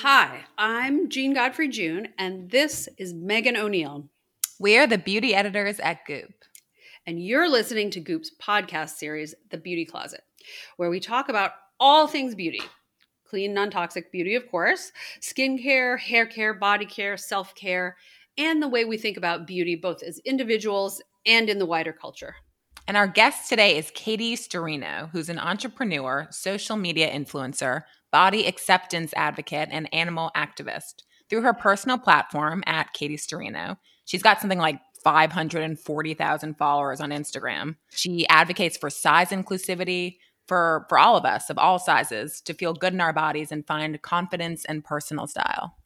Hi, I'm Jean Godfrey June, and this is Megan O'Neill. We are the beauty editors at Goop. And you're listening to Goop's podcast series, The Beauty Closet, where we talk about all things beauty clean, non toxic beauty, of course, skincare, hair care, body care, self care, and the way we think about beauty both as individuals and in the wider culture. And our guest today is Katie Sturino, who's an entrepreneur, social media influencer, body acceptance advocate, and animal activist. Through her personal platform at Katie Sturino, she's got something like 540,000 followers on Instagram. She advocates for size inclusivity for, for all of us of all sizes to feel good in our bodies and find confidence and personal style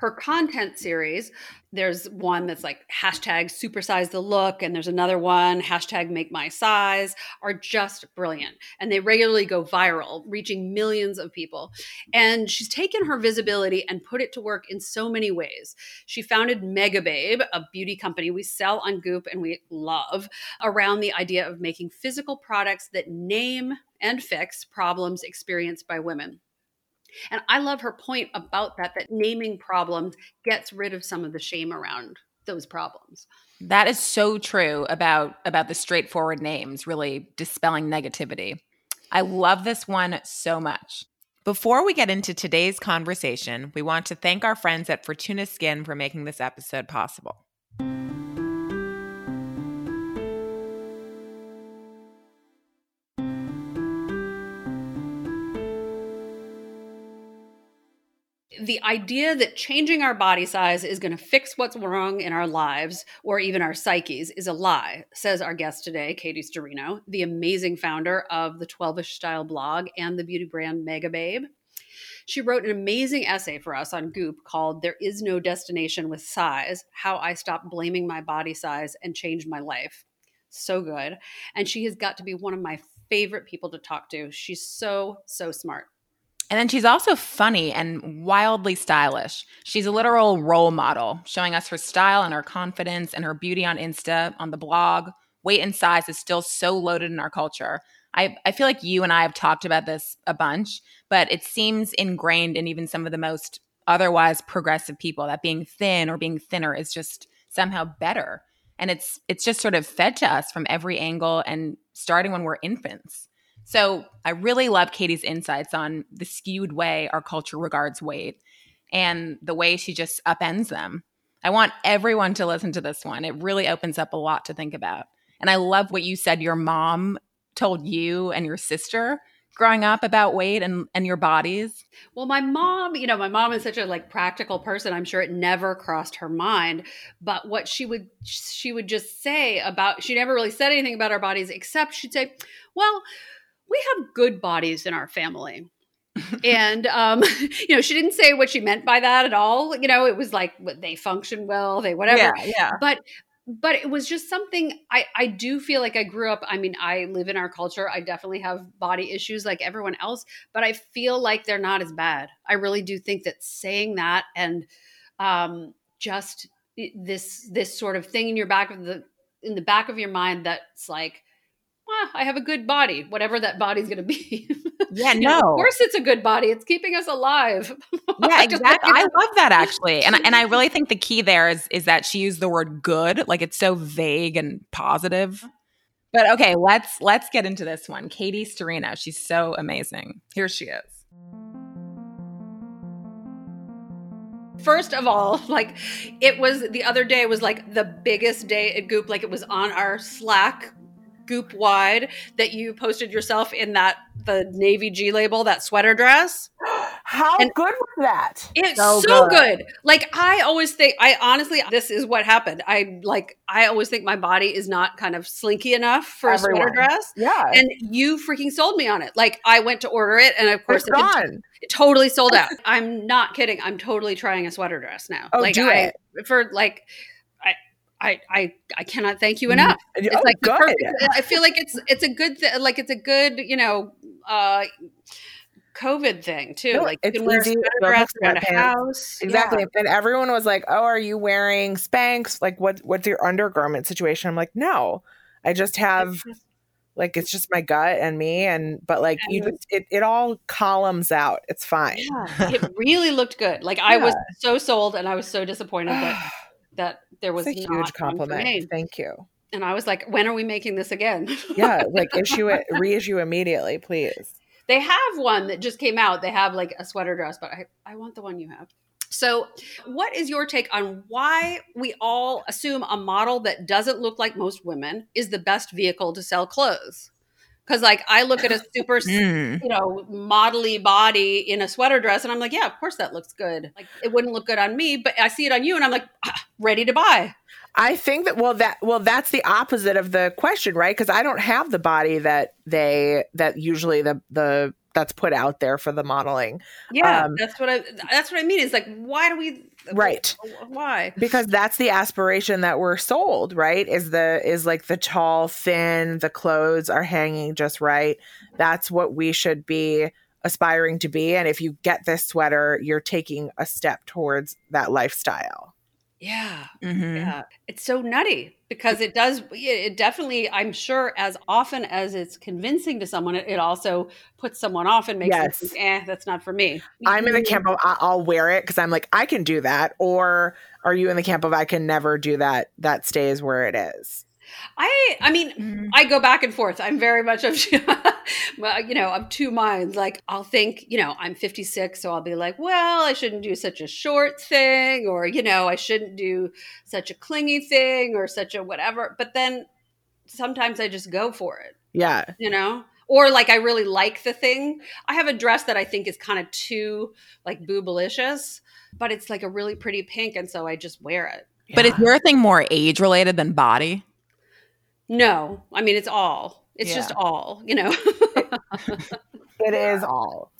her content series there's one that's like hashtag supersize the look and there's another one hashtag make my size are just brilliant. And they regularly go viral reaching millions of people. And she's taken her visibility and put it to work in so many ways. She founded megababe a beauty company we sell on goop and we love around the idea of making physical products that name and fix problems experienced by women and I love her point about that, that naming problems gets rid of some of the shame around those problems. That is so true about about the straightforward names, really dispelling negativity. I love this one so much. Before we get into today's conversation, we want to thank our friends at Fortuna Skin for making this episode possible. The idea that changing our body size is going to fix what's wrong in our lives or even our psyches is a lie, says our guest today, Katie Sturino, the amazing founder of the 12ish Style blog and the beauty brand Megababe. She wrote an amazing essay for us on Goop called There Is No Destination with Size How I Stopped Blaming My Body Size and Changed My Life. So good. And she has got to be one of my favorite people to talk to. She's so, so smart. And then she's also funny and wildly stylish. She's a literal role model, showing us her style and her confidence and her beauty on Insta, on the blog. Weight and size is still so loaded in our culture. I, I feel like you and I have talked about this a bunch, but it seems ingrained in even some of the most otherwise progressive people that being thin or being thinner is just somehow better. And it's it's just sort of fed to us from every angle and starting when we're infants. So I really love Katie's insights on the skewed way our culture regards weight and the way she just upends them. I want everyone to listen to this one. It really opens up a lot to think about. And I love what you said your mom told you and your sister growing up about weight and, and your bodies? Well, my mom, you know, my mom is such a like practical person. I'm sure it never crossed her mind. But what she would she would just say about she never really said anything about our bodies except she'd say, Well, we have good bodies in our family. and um, you know, she didn't say what she meant by that at all. You know, it was like they function well, they whatever. Yeah, yeah. But but it was just something I, I do feel like I grew up. I mean, I live in our culture. I definitely have body issues like everyone else, but I feel like they're not as bad. I really do think that saying that and um, just this this sort of thing in your back of the in the back of your mind that's like well, I have a good body, whatever that body's going to be. Yeah, no. Of course, it's a good body. It's keeping us alive. Yeah, exactly. I love that actually, and and I really think the key there is is that she used the word good, like it's so vague and positive. But okay, let's let's get into this one. Katie Sturino, she's so amazing. Here she is. First of all, like it was the other day was like the biggest day at Goop. Like it was on our Slack goop wide that you posted yourself in that the navy G. Label, that sweater dress. How and good was that? It's so, so good. good. Like I always think I honestly this is what happened. I like I always think my body is not kind of slinky enough for Everyone. a sweater dress. Yeah. And you freaking sold me on it. Like I went to order it and of course it's it, gone. it totally sold out. I'm not kidding. I'm totally trying a sweater dress now. Oh, like do I, it. for like I, I I cannot thank you enough. Mm, it's oh, like good. Perfect, I feel like it's it's a good th- like it's a good you know uh COVID thing too. No, like it's you can easy wear a around a house. Exactly. Yeah. And everyone was like, "Oh, are you wearing Spanx? Like, what what's your undergarment situation?" I'm like, "No, I just have." Like it's just my gut and me and but like you just it, it all columns out. It's fine. Yeah, it really looked good. Like I was so sold, and I was so disappointed that that there was a huge compliment. me. Thank you. And I was like, when are we making this again? Yeah, like issue it, reissue immediately, please. They have one that just came out. They have like a sweater dress, but I, I want the one you have. So, what is your take on why we all assume a model that doesn't look like most women is the best vehicle to sell clothes? Because, like, I look at a super, Mm. you know, modelly body in a sweater dress, and I'm like, yeah, of course that looks good. Like, it wouldn't look good on me, but I see it on you, and I'm like, ah, ready to buy. I think that well that well that's the opposite of the question, right? Because I don't have the body that they that usually the the that's put out there for the modeling. Yeah, Um, that's what I. That's what I mean. Is like, why do we? Right. Why? because that's the aspiration that we're sold right is the is like the tall thin the clothes are hanging just right that's what we should be aspiring to be and if you get this sweater you're taking a step towards that lifestyle Yeah. Mhm. Yeah, it's so nutty because it does. It definitely, I'm sure, as often as it's convincing to someone, it, it also puts someone off and makes Yes. them think, "Eh, that's not for me." i'm in the camp of i'll wear it because i'm like i can do that or are you in the camp of i can never do that that stays where it is I, I mean, Mhm. I go back and forth. I'm very much of, well, you know, of two minds. Like, I'll think, you know, I'm 56, so I'll be like, well, I shouldn't do such a short thing, or, you know, I shouldn't do such a clingy thing, or such a whatever. But then sometimes I just go for it. yeah you know or like i really like the thing i have a dress that i think is kind of too like boobalicious but it's like a really pretty pink and so i just wear it But is your thing more age related than body? No i mean it's all it's just all you know it is all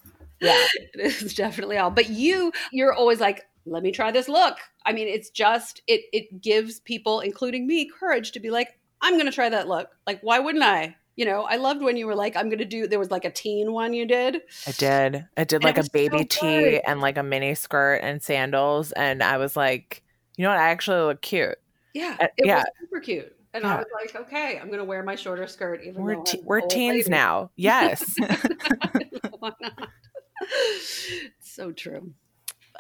yeah it is definitely all but you you're always like let me try this look i mean it's just it it gives people including me courage to be like i'm gonna try that look like why wouldn't i you know i loved when you were like i'm gonna do there was like a teen one you did I did. I did And like a baby so tee good. and like a mini skirt and sandals, and I was like, you know what? I actually look cute. Yeah, Uh, it yeah. was super cute. And I was like, okay, I'm gonna wear my shorter skirt even We're though te- we're teens lady. now. Yes. Why not? so true.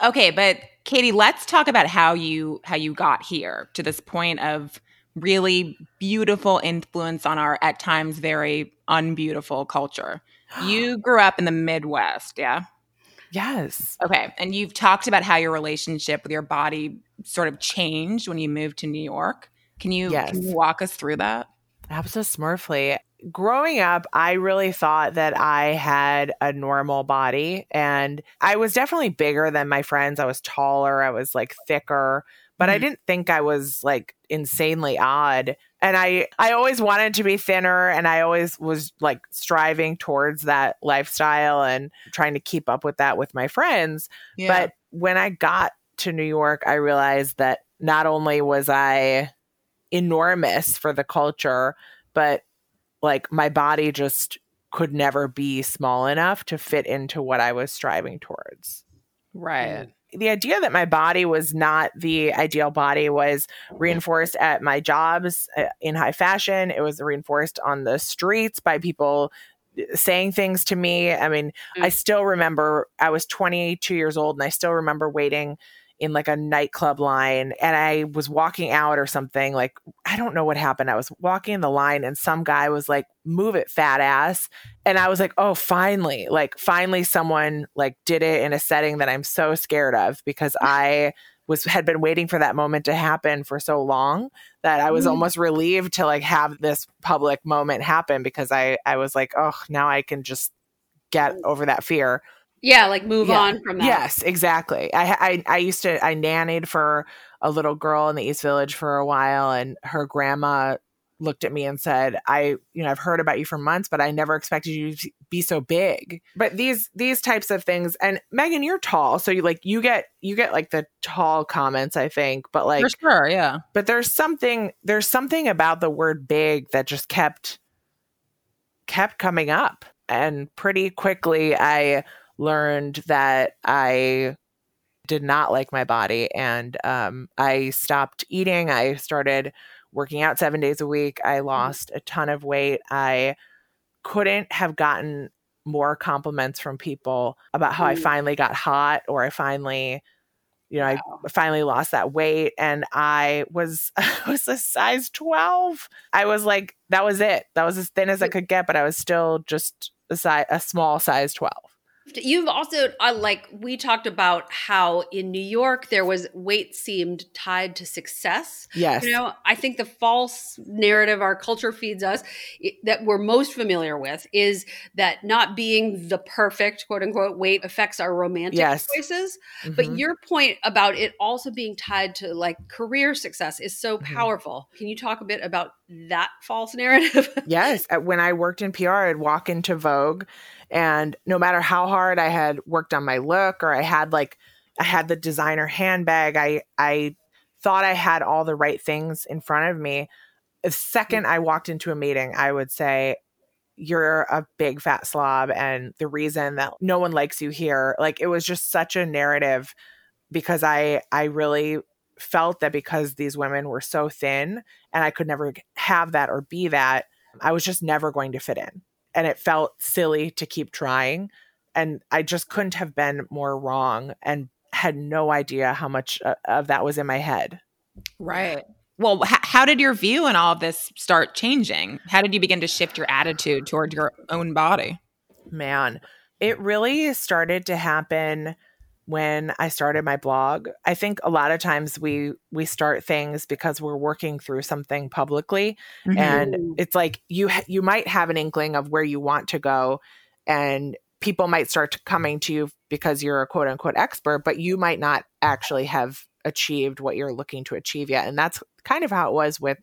Okay, but Katie, let's talk about how you how you got here to this point of really beautiful influence on our at times very unbeautiful culture. You grew up in the Midwest, yeah? yes. Okay, and you've talked about how your relationship with your body sort of changed when you moved to New York. Can you, Yes. can you walk us through that? Absolutely. Growing up, I really thought that I had a normal body and I was definitely bigger than my friends. I was taller, I was like thicker, but I Mhm. didn't think I was like insanely odd. And I I always wanted to be thinner and I always was like striving towards that lifestyle and trying to keep up with that with my friends. But when I got to New York, I realized that not only was I enormous for the culture, but like my body just could never be small enough to fit into what I was striving towards. right. The idea that my body was not the ideal body was reinforced at my jobs uh, in high fashion. It was reinforced on the streets by people uh, saying things to me. I mean, I Mm. still remember I was 22 years old and I still remember waiting in like a nightclub line and I was walking out or something like I don't know what happened. I was walking in the line and some guy was like move it fat ass and I was like oh finally like finally someone like did it in a setting that I'm so scared of because I was had been waiting for that moment to happen for so long that I was Mm. almost relieved to like have this public moment happen because I I was like oh now I can just get over that fear Yeah, like move Yeah. on from that. Yes, exactly. I, I I used to I nannied for a little girl in the East Village for a while, and her grandma looked at me and said, "I you know I've heard about you for months, but I never expected you to be so big." But these these types of things, and Megan, you're tall, so you like you get you get like the tall comments, I think, but like For sure, yeah. but there's something there's something about the word big that just kept kept coming up and pretty quickly i learned that i did not like my body and um, i stopped eating i started working out seven days a week i lost a ton of weight i couldn't have gotten more compliments from people about how I finally got hot or I finally you know, wow. I finally lost that weight and I was I was a size 12. I was like that was it. That was as thin as I could get, but I was still just a size a small size 12. You've also uh, like we talked about how in New York there was weight seemed tied to success. Yes, you know I think the false narrative our culture feeds us it, that we're most familiar with is that not being the perfect quote unquote weight affects our romantic yes. choices. Mm-hmm. But your point about it also being tied to like career success is so mm-hmm. powerful. Can you talk a bit about that false narrative? yes, when I worked in PR, I'd walk into Vogue and no matter how hard I had worked on my look or I had like I had the designer handbag, I I thought I had all the right things in front of me. The second I walked into a meeting, I would say, You're a big fat slob. And the reason that no one likes you here, like it was just such a narrative because I I really felt that because these women were so thin and I could never have that or be that, I was just never going to fit in and it felt silly to keep trying and i just couldn't have been more wrong and had no idea how much uh, of that was in my head. Right. Well h- how did your view and all of this start changing? How did you begin to shift your attitude toward your own body? Man it really started to happen when I started my blog. I think a lot of times we we start things because we're working through something publicly mm-hmm. and it's like you you might have an inkling of where you want to go and people might start coming to you because you're a quote unquote expert but you might not actually have achieved what you're looking to achieve yet and that's kind of how it was with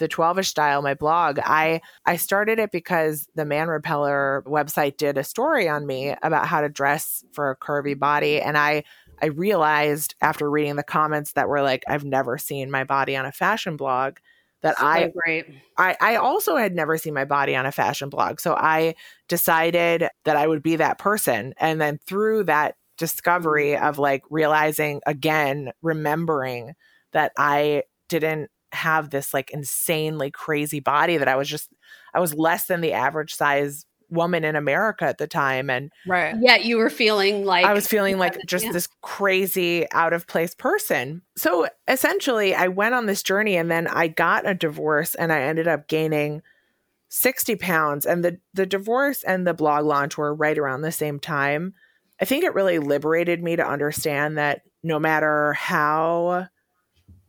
the 12ish style my blog i i started it because the man repeller website did a story on me about how to dress for a curvy body and i i realized after reading the comments that were like i've never seen my body on a fashion blog that so I, great. I I also had never seen my body on a fashion blog. So I decided that I would be that person. And then through that discovery mm-hmm. of like realizing again, remembering that I didn't have this like insanely crazy body that I was just I was less than the average size woman in America at the time and right. Yeah you were feeling like I was feeling like just yeah. this crazy out of place person. So essentially I went on this journey and then I got a divorce and I ended up gaining 60 pounds and the the divorce and the blog launch were right around the same time. I think it really liberated me to understand that no matter how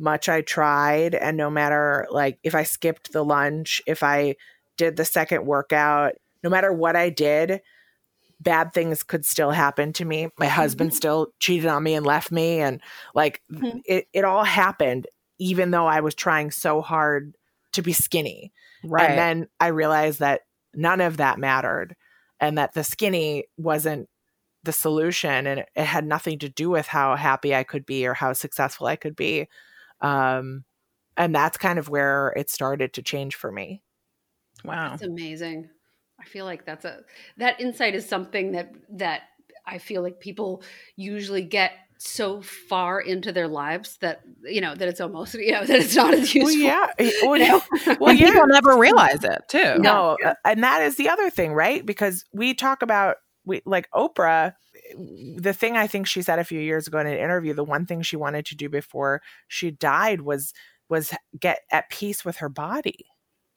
much I tried. And no matter like if I skipped the lunch, if I did the second workout, no matter what I did, bad things could still happen to me. My husband mm-hmm. still cheated on me and left me. And like mm-hmm. it, it all happened, even though I was trying so hard to be skinny. Right. And then I realized that none of that mattered and that the skinny wasn't the solution and it, it had nothing to do with how happy I could be or how successful I could be. Um, and that's kind of where it started to change for me. Wow. That's amazing. I feel like that's a that insight is something that that I feel like people usually get so far into their lives that you know that it's almost you know that it's not as useful. Well, yeah, well, you know? well people never realize it too. No, yeah. and that is the other thing, right? Because we talk about we like Oprah the thing I think she said a few years ago in an interview, the one thing she wanted to do before she died was was get at peace with her body.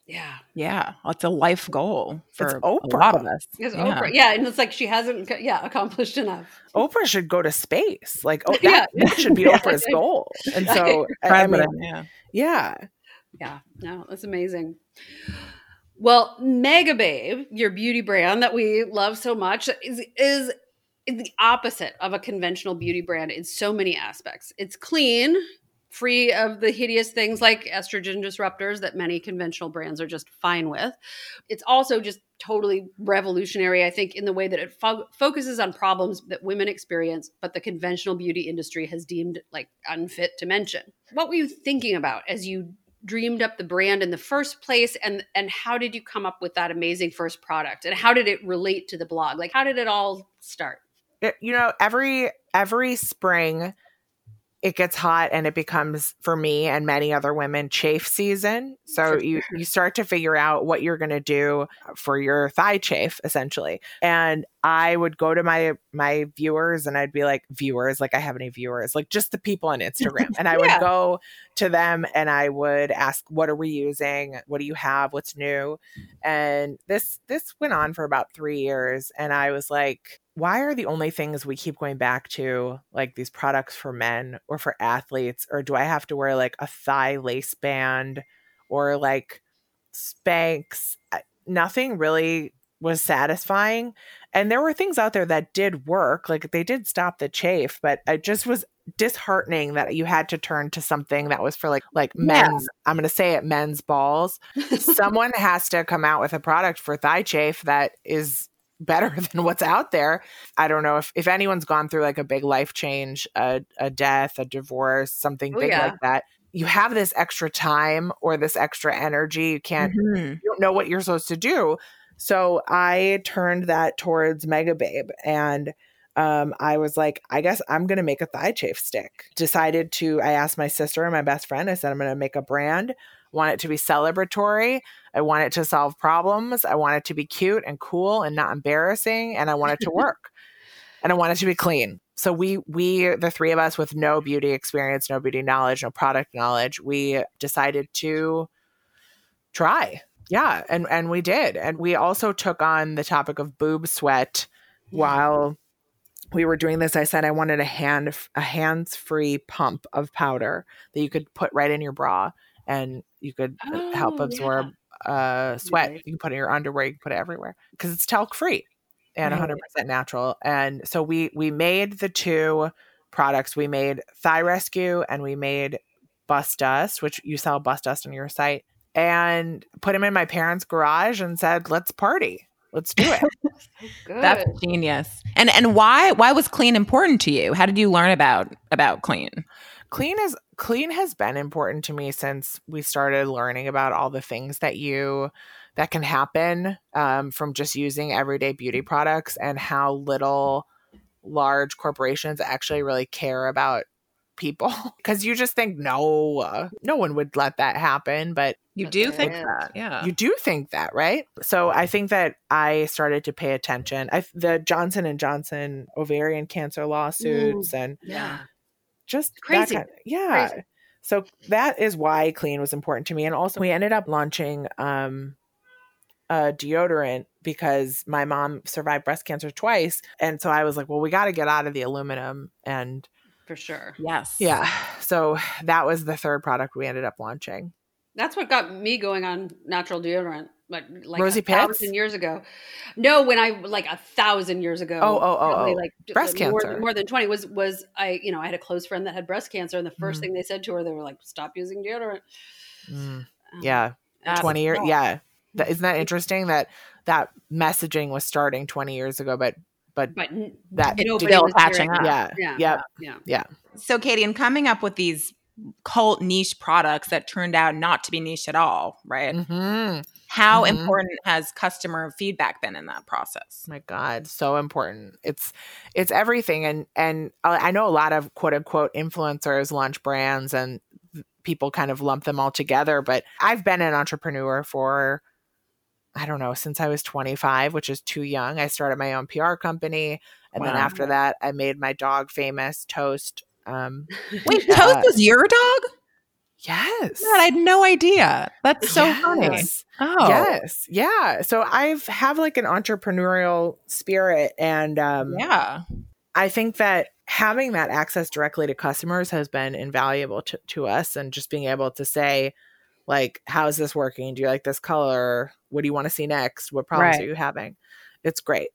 Yeah. Yeah. It's a life goal for a lot of us. It's yeah. Oprah. Yeah. And it's like she hasn't, yeah, accomplished enough. Oprah should go to space. Like, oh, that, yeah. that should be yeah. Oprah's goal. And so, I mean, yeah. Yeah. Yeah. No, that's amazing. Well, Megababe, your beauty brand that we love so much, is, is the opposite of a conventional beauty brand in so many aspects. It's clean, free of the hideous things like estrogen disruptors that many conventional brands are just fine with. It's also just totally revolutionary, I think, in the way that it fo- focuses on problems that women experience, but the conventional beauty industry has deemed like unfit to mention. What were you thinking about as you dreamed up the brand in the first place and and how did you come up with that amazing first product and how did it relate to the blog like how did it all start you know every every spring it gets hot and it becomes for me and many other women chafe season. So you you start to figure out what you're going to do for your thigh chafe essentially. And i would go to my my viewers and i'd be like viewers like i have any viewers? Like just the people on instagram. And i would Yeah. go to them and i would ask what are we using? What do you have? What's new? And this this went on for about 3 years and i was like why are the only things we keep going back to like these products for men or for athletes or do i have to wear like a thigh lace band or like spanx nothing really was satisfying and there were things out there that did work like they did stop the chafe but it just was disheartening that you had to turn to something that was for like like Yeah. men's i'm going to say it men's balls someone has to come out with a product for thigh chafe that is better than what's out there. I don't know if, if anyone's gone through like a big life change, a, a death, a divorce, something Oh, big yeah. like that. You have this extra time or this extra energy. You can't, Mhm. you don't know what you're supposed to do. So I turned that towards Megababe and um, I was like, I guess I'm going to make a thigh chafe stick. Decided to, I asked my sister and my best friend, I said, I'm going to make a brand. Want it to be celebratory. I want it to solve problems. I want it to be cute and cool and not embarrassing. And I want it to work. and I want it to be clean. So we we the three of us with no beauty experience, no beauty knowledge, no product knowledge, we decided to try. Yeah, and and we did. And we also took on the topic of boob sweat while we were doing this. I said I wanted a hand a hands-free pump of powder that you could put right in your bra and you could uh, help Oh, absorb uh sweat. Right. You can put it in your underwear, you can put it everywhere because it's talc free and Right. 100% natural. And so we we made the two products. We made Thigh Rescue and we made Bust Dust, which you sell Bust Dust on your site, and put them in my parents' garage and said, "Let's party. Let's do it." Good. That's genius. And and why why was clean important to you? How did you learn about about clean? Clean is clean has been important to me since we started learning about all the things that you that can happen um, from just using everyday beauty products and how little large corporations actually really care about people because you just think no uh, no one would let that happen but You do it. think that, yeah. you do think that right so i think that i started to pay attention i the johnson and johnson ovarian cancer lawsuits and yeah. Just that Crazy. kind- yeah. Crazy. So that is why clean was important to me, and also we ended up launching um, a deodorant because my mom survived breast cancer twice, and so I was like, well, we got to get out of the aluminum, and For sure. yes. yeah, so that was the third product we ended up launching. That's what got me going on natural deodorant. Like, like Rosie a Pitts? thousand years ago. No, when I like a thousand years ago. Oh, oh, oh, oh. like Breast more, cancer. More than twenty was was I. You know, I had a close friend that had breast cancer, and the 1st Mhm. thing they said to her, they were like, "Stop using deodorant." Mm, Um, yeah, That's twenty years. cool. Yeah, that, isn't that interesting that that messaging was starting twenty years ago, but but but that nobody still was catching up. it. yeah, Yeah, yeah, yeah. So Katie, and coming up with these cult niche products that turned out not to be niche at all, right? hmm How Mhm. important has customer feedback been in that process? my god so important it's it's everything and and i I know a lot of quote unquote influencers launch brands and people kind of lump them all together but i've been an entrepreneur for i don't know since i was 25 which is too young i started my own pr company and then after that i made my dog famous toast um Wait, Yeah. Toast is your dog? yes God, I had no idea. That's so funny. Oh, yes yeah so i've have like an entrepreneurial spirit and um yeah. I think that having that access directly to customers has been invaluable to, to us and just being able to say, like, how's this working? Do you like this color? What do you want to see next? What problems Right. are you having? It's great.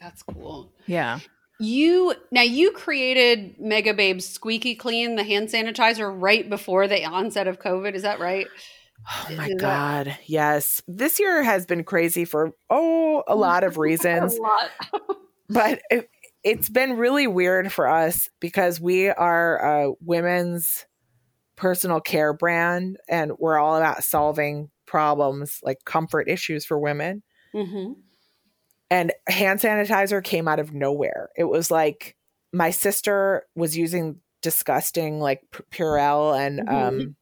That's cool. Yeah. You now you created Megababe's Squeaky Clean, the hand sanitizer, right before the onset of COVID. Is that right? Oh my that- God. Yes. This year has been crazy for, oh, a lot of reasons. Lot. but it, it's been really weird for us because we are a women's personal care brand and we're all about solving problems like comfort issues for women. hmm and hand sanitizer came out of nowhere. It was like my sister was using disgusting like Purell and Mhm. um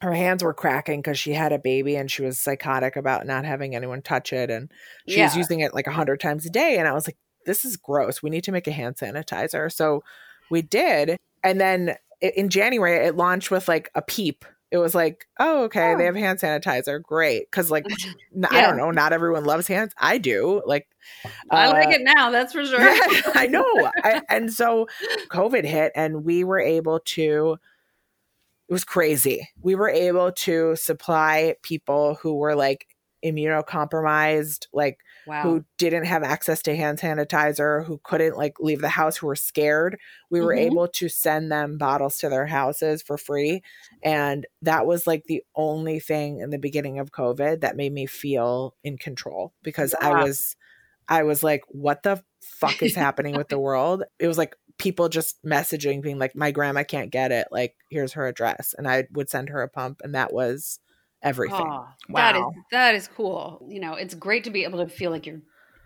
her hands were cracking because she had a baby and she was psychotic about not having anyone touch it and she was using it like a hundred times a day and I was like, this is gross. We need to make a hand sanitizer. So we did. And then in January it launched with like a peep. It was like, oh, okay, they Oh. have hand sanitizer. Great. Cause like n- I Yeah. don't know, not everyone loves hands. I do. Like I like uh, it now, that's for sure. yeah, I know. I, and so COVID hit, and we were able to, it was crazy. We were able to supply people who were like immunocompromised, like Wow. who didn't have access to hand sanitizer, who couldn't like leave the house, who were scared. We were Mhm. able to send them bottles to their houses for free. And that was like the only thing in the beginning of COVID that made me feel in control because I was I was like, what the fuck is happening with the world? It was like people just messaging, being like, my grandma can't get it. Like, here's her address. And I would send her a pump, and that was everything. Aw, That is that is cool. You know, it's great to be able to feel like you're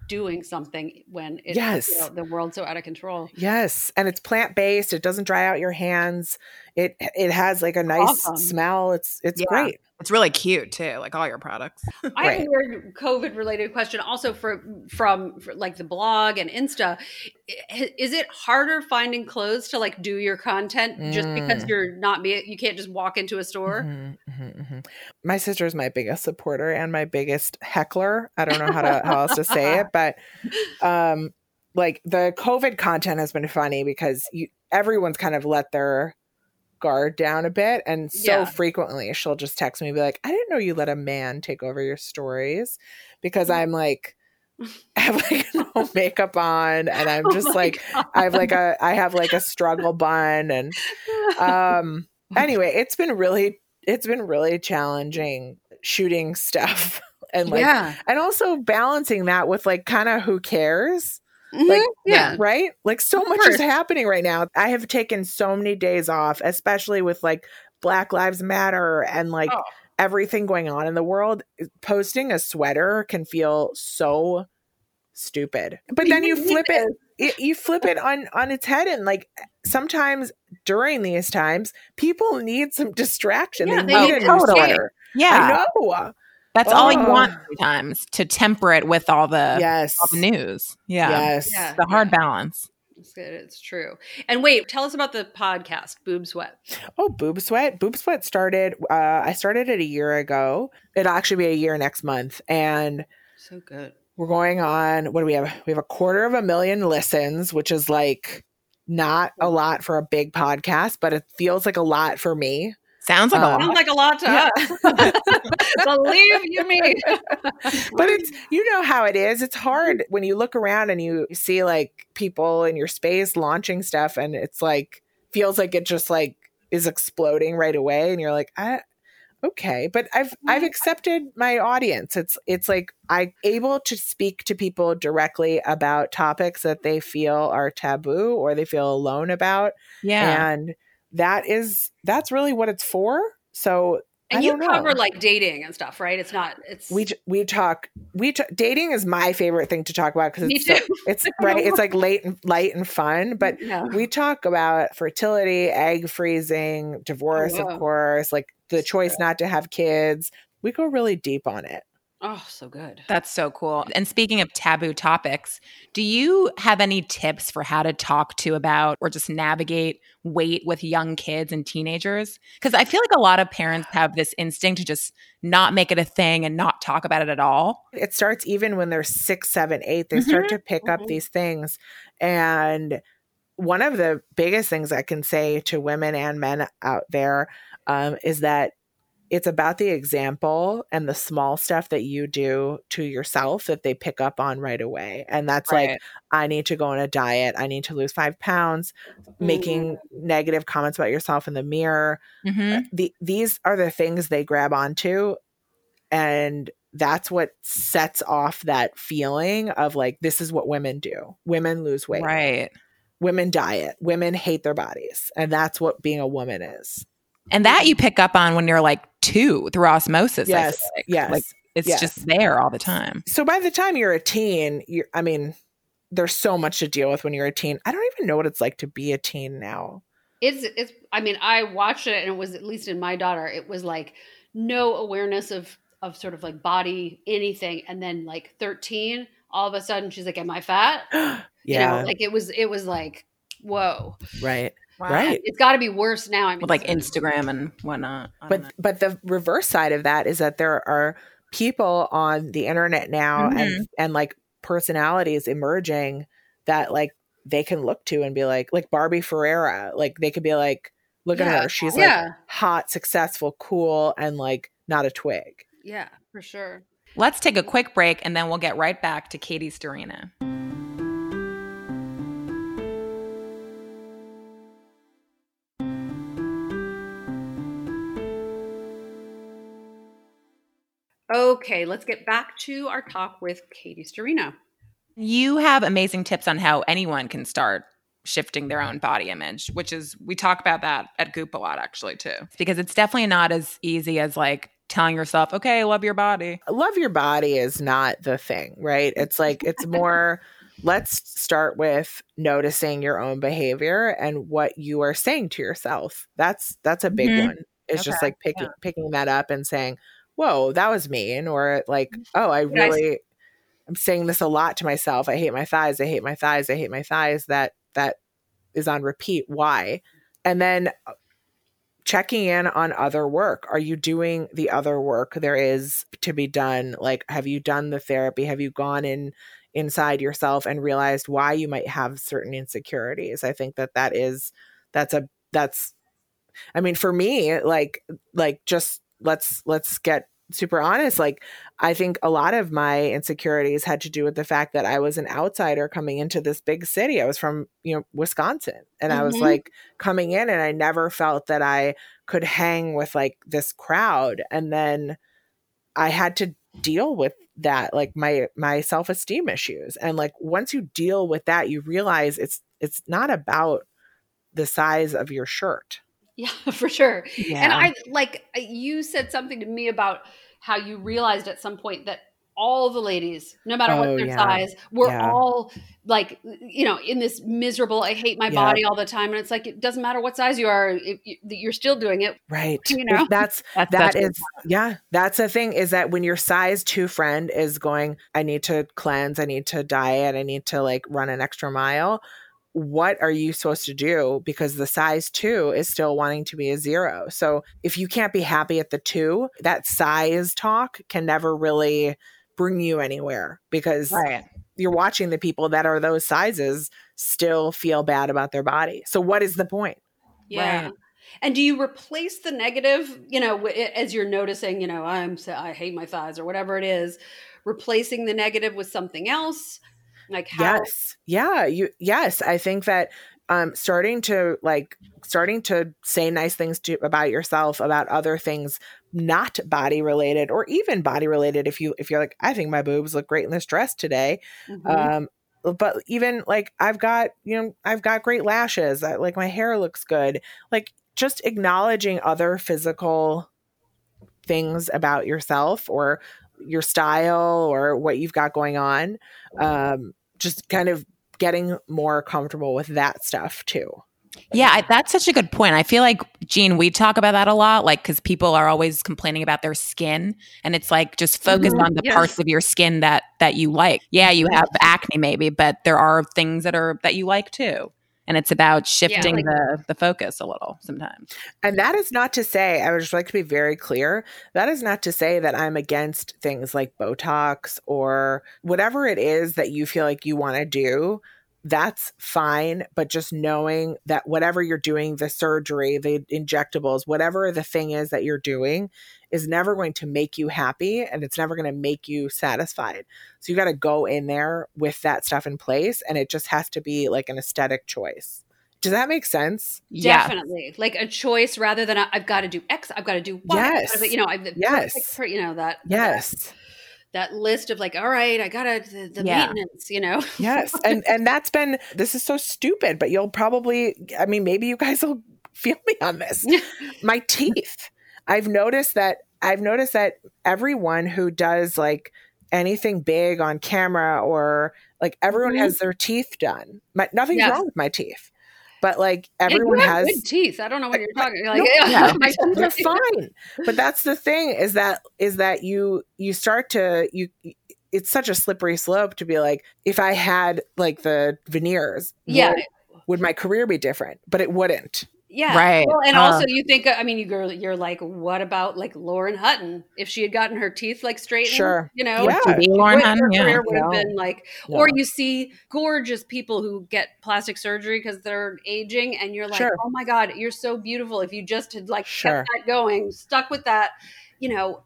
doing something when it's Yes. you know, the world's so out of control. Yes, and it's plant based. It doesn't dry out your hands. It it has like a nice Awesome. smell. It's it's Yeah. great. It's really cute too, like all your products. I have a weird COVID related question also for from for like the blog and Insta. Is it harder finding clothes to like do your content just because Mm. you're not be you can't just walk into a store? Mhm, mhm, mhm. My sister is my biggest supporter and my biggest heckler. I don't know how to how else to say it, but um, like the COVID content has been funny because you everyone's kind of let their guard down a bit, and so Yeah. frequently she'll just text me and be like, "I didn't know you let a man take over your stories," because I'm like. I have like no makeup on, and I'm Oh just my like God. I have like a I have like a struggle bun, and um anyway it's been really it's been really challenging shooting stuff and like yeah. and also balancing that with like kind of who cares Mhm. like, yeah. right like so Of much course. is happening right now i have taken so many days off especially with like black lives matter and like Oh. everything going on in the world posting a sweater can feel so stupid but then you flip it it, you flip it on on its head and like sometimes during these times people need some distraction Yeah, they they need need a new sweater Yeah, i know that's all you Oh. want sometimes to temper it with all the, yes all the news. Yeah, yes Yeah. the hard balance. It's good. It's true. And wait, tell us about the podcast, Boob Sweat. oh boob sweat boob sweat started uh i started it a year ago it'll actually be a year next month and So good. we're going on what do we have we have a quarter of a million listens which is like not a lot for a big podcast but it feels like a lot for me Sounds like a Um, lot. Sounds like a lot to Yeah. us. Believe you me. but it's you know how it is it's hard when you look around and you see like people in your space launching stuff and it's like feels like it just like is exploding right away and you're like I okay but i've i've accepted my audience it's it's like i'm able to speak to people directly about topics that they feel are taboo or they feel alone about yeah. and that is that's really what it's for so And I you don't know. cover like dating and stuff, right? It's not. It's we we talk we t- dating is my favorite thing to talk about because it's so, it's right it's like late and light and fun but yeah. we talk about fertility egg freezing divorce oh, wow. of course like the choice not to have kids we go really deep on it Oh, so good. That's so cool. And speaking of taboo topics, do you have any tips for how to talk to about or just navigate weight with young kids and teenagers? Because I feel like a lot of parents have this instinct to just not make it a thing and not talk about it at all. it starts even when they're six seven eight they start Mhm. to pick up Mhm. these things and one of the biggest things i can say to women and men out there um, is that it's about the example and the small stuff that you do to yourself that they pick up on right away and that's like i need to go on a diet. I need to lose five pounds making negative comments about yourself in the mirror. Mhm. the, these are the things they grab onto and that's what sets off that feeling of like this is what women do. Women lose weight. Right. women diet. Women hate their bodies and that's what being a woman is And that you pick up on when you're like two through osmosis. Yes like. yes Like it's yes. just there all the time. so by the time you're a teen you're i mean there's so much to deal with when you're a teen i don't even know what it's like to be a teen now It's it's I mean, I watched it and it was at least in my daughter, it was like no awareness of of sort of like body anything and then like 13 all of a sudden she's like am i fat yeah. you know like it was it was like whoa right. Wow. Right. it's got to be worse now i mean With like Instagram and whatnot. But know. but the reverse side of that is that there are people on the internet now and mm-hmm. and like personalities emerging that like they can look to and be like like Barbie Ferreira. Like they could be like, look Yeah. at her. She's like yeah hot, successful, cool, and like not a twig. yeah for sure Let's take a quick break and then we'll get right back to Katie Sturino. Okay let's get back to our talk with Katie Sturino You have amazing tips on how anyone can start shifting their own body image, which is we talk about that at Goop a lot actually too. Because it's definitely not as easy as like telling yourself, "Okay, love your body." Love your body is not the thing, right? It's like it's more let's start with noticing your own behavior and what you are saying to yourself. That's that's a big Mhm. one. It's just like picking yeah. picking that up and saying, "Whoa, that was mean," or like, "Oh, I really I'm saying this a lot to myself. I hate my thighs. I hate my thighs. I hate my thighs." That that is on repeat. Why? And then uh, checking in on other work. Are you doing the other work there is to be done? Like, have you done the therapy? Have you gone in inside yourself and realized why you might have certain insecurities? I think that that is that's a that's. I mean, for me, like like just let's let's get super honest like i think a lot of my insecurities had to do with the fact that i was an outsider coming into this big city. I was from you know wisconsin and i was Mhm. like coming in and i never felt that i could hang with like this crowd. And then i had to deal with that like my my self-esteem issues. And like once you deal with that you realize it's it's not about the size of your shirt yeah for sure Yeah. And I like you said something to me about how you realized at some point that all the ladies, no matter Oh, what their yeah. size, were Yeah. all like, you know, in this miserable, I hate my Yeah. body all the time. And it's like, it doesn't matter what size you are, if you, you're still doing it. right You know? that's That's that such is yeah that's the thing is that when your size two friend is going i need to cleanse i need to diet i need to like run an extra mile what are you supposed to do because the size two is still wanting to be a zero so if you can't be happy at the two that size talk can never really bring you anywhere because right. you're watching the people that are those sizes still feel bad about their body so what is the point Yeah. Right. And do you replace the negative, you know, as you're noticing, you know, I'm, so- I hate my thighs or whatever it is, replacing the negative with something else? Like how? Yes. Yeah. You yes. I think that um starting to like starting to say nice things to about yourself, about other things not body related or even body related if you if you're like, I think my boobs look great in this dress today. Mhm. Um but even like I've got, you know, I've got great lashes. I, like my hair looks good. Like just acknowledging other physical things about yourself or your style or what you've got going on. Um, just kind of getting more comfortable with that stuff too. Yeah, I, that's such a good point. I feel like Jean, we talk about that a lot, like because people are always complaining about their skin, and it's like just focus Mhm, on the yes. parts of your skin that that you like. Yeah, you have acne maybe, but there are things that are that you like too, and it's about shifting like- the the focus a little sometimes. And that is not to say, I would just like to be very clear. That is not to say that I'm against things like Botox or whatever it is that you feel like you want to do. That's fine. But just knowing that whatever you're doing, the surgery, the injectables, whatever the thing is that you're doing, is never going to make you happy and it's never going to make you satisfied. So you got to go in there with that stuff in place. And it just has to be like an aesthetic choice. Does that make sense? Yeah, Definitely, like a choice rather than a, I've got to do X, I've got to do Y. I've Yes. gotta be- you know, I've Yes. perfect you know that Yes. that list of like, all right, I gotta the, the Yeah. maintenance, you know. yes and and that's been this is so stupid but you'll probably i mean maybe you guys will feel me on this my teeth i've noticed that i've noticed that everyone who does like anything big on camera or like everyone Mhm. has their teeth done my, nothing's Yes. wrong with my teeth but like everyone has good teeth. I don't know what you're talking. Like, No, yeah, yeah. they're fine but that's the thing is that is that you you start to you it's such a slippery slope to be like if i had like the veneers yeah, would, would my career be different but it wouldn't yeah. Right. Well, and Uh. also you think, I mean, you girl, you're like, what about like Lauren Hutton? If she had gotten her teeth like straightened, Sure. you know, Yeah. To be Lauren what- her Hutton, yeah. career would have No. been like, No. or you see gorgeous people who get plastic surgery because they're aging, and you're like, Sure. oh my god, you're so beautiful. If you just had like Sure. kept that going, stuck with that, you know.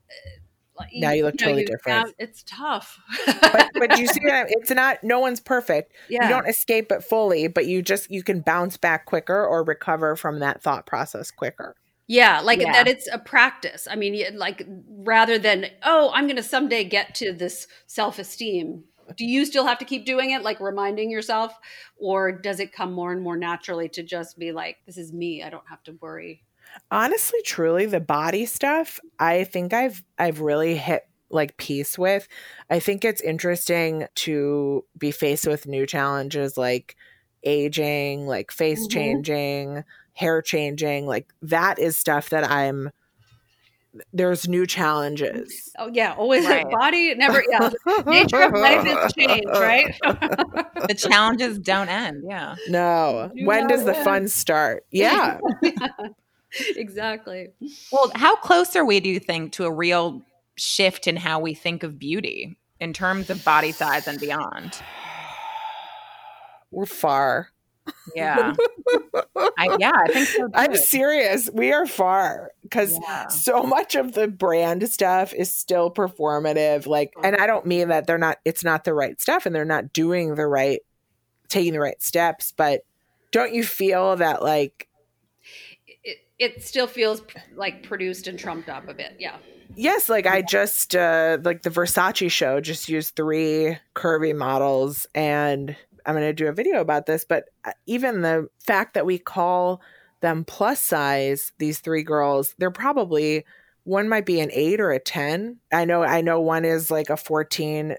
Now you look totally different. found- it's tough. but but you see that it's not no one's perfect yeah. you don't escape it fully but you just you can bounce back quicker or recover from that thought process quicker Yeah, like Yeah. that it's a practice. I mean, like rather than, oh, I'm going to someday get to this self esteem, do you still have to keep doing it, like reminding yourself? Or does it come more and more naturally to just be like, this is me? I don't have to worry. Honestly truly the body stuff i think i've i've really hit like peace with i think it's interesting to be faced with new challenges like aging like face Mhm. changing hair changing like that is stuff that i'm there's new challenges Oh, yeah, always Right. body, never, yeah. Nature of life is change, right? The challenges don't end. Yeah. no Do when does not the fun start yeah exactly. Well, how close are we, do you think, to a real shift in how we think of beauty in terms of body size and beyond? we're far Yeah. I, yeah, I think so. i'm serious we are far because Yeah. so much of the brand stuff is still performative like and i don't mean that they're not it's not the right stuff and they're not doing the right taking the right steps but don't you feel that like It, still feels like produced and trumped up a bit. Yeah. yes like i just uh like the versace show just used three curvy models and i'm going to do a video about this but uh, even the fact that we call them plus size these three girls they're probably one might be an 8 or a 10 i know i know one is like a 14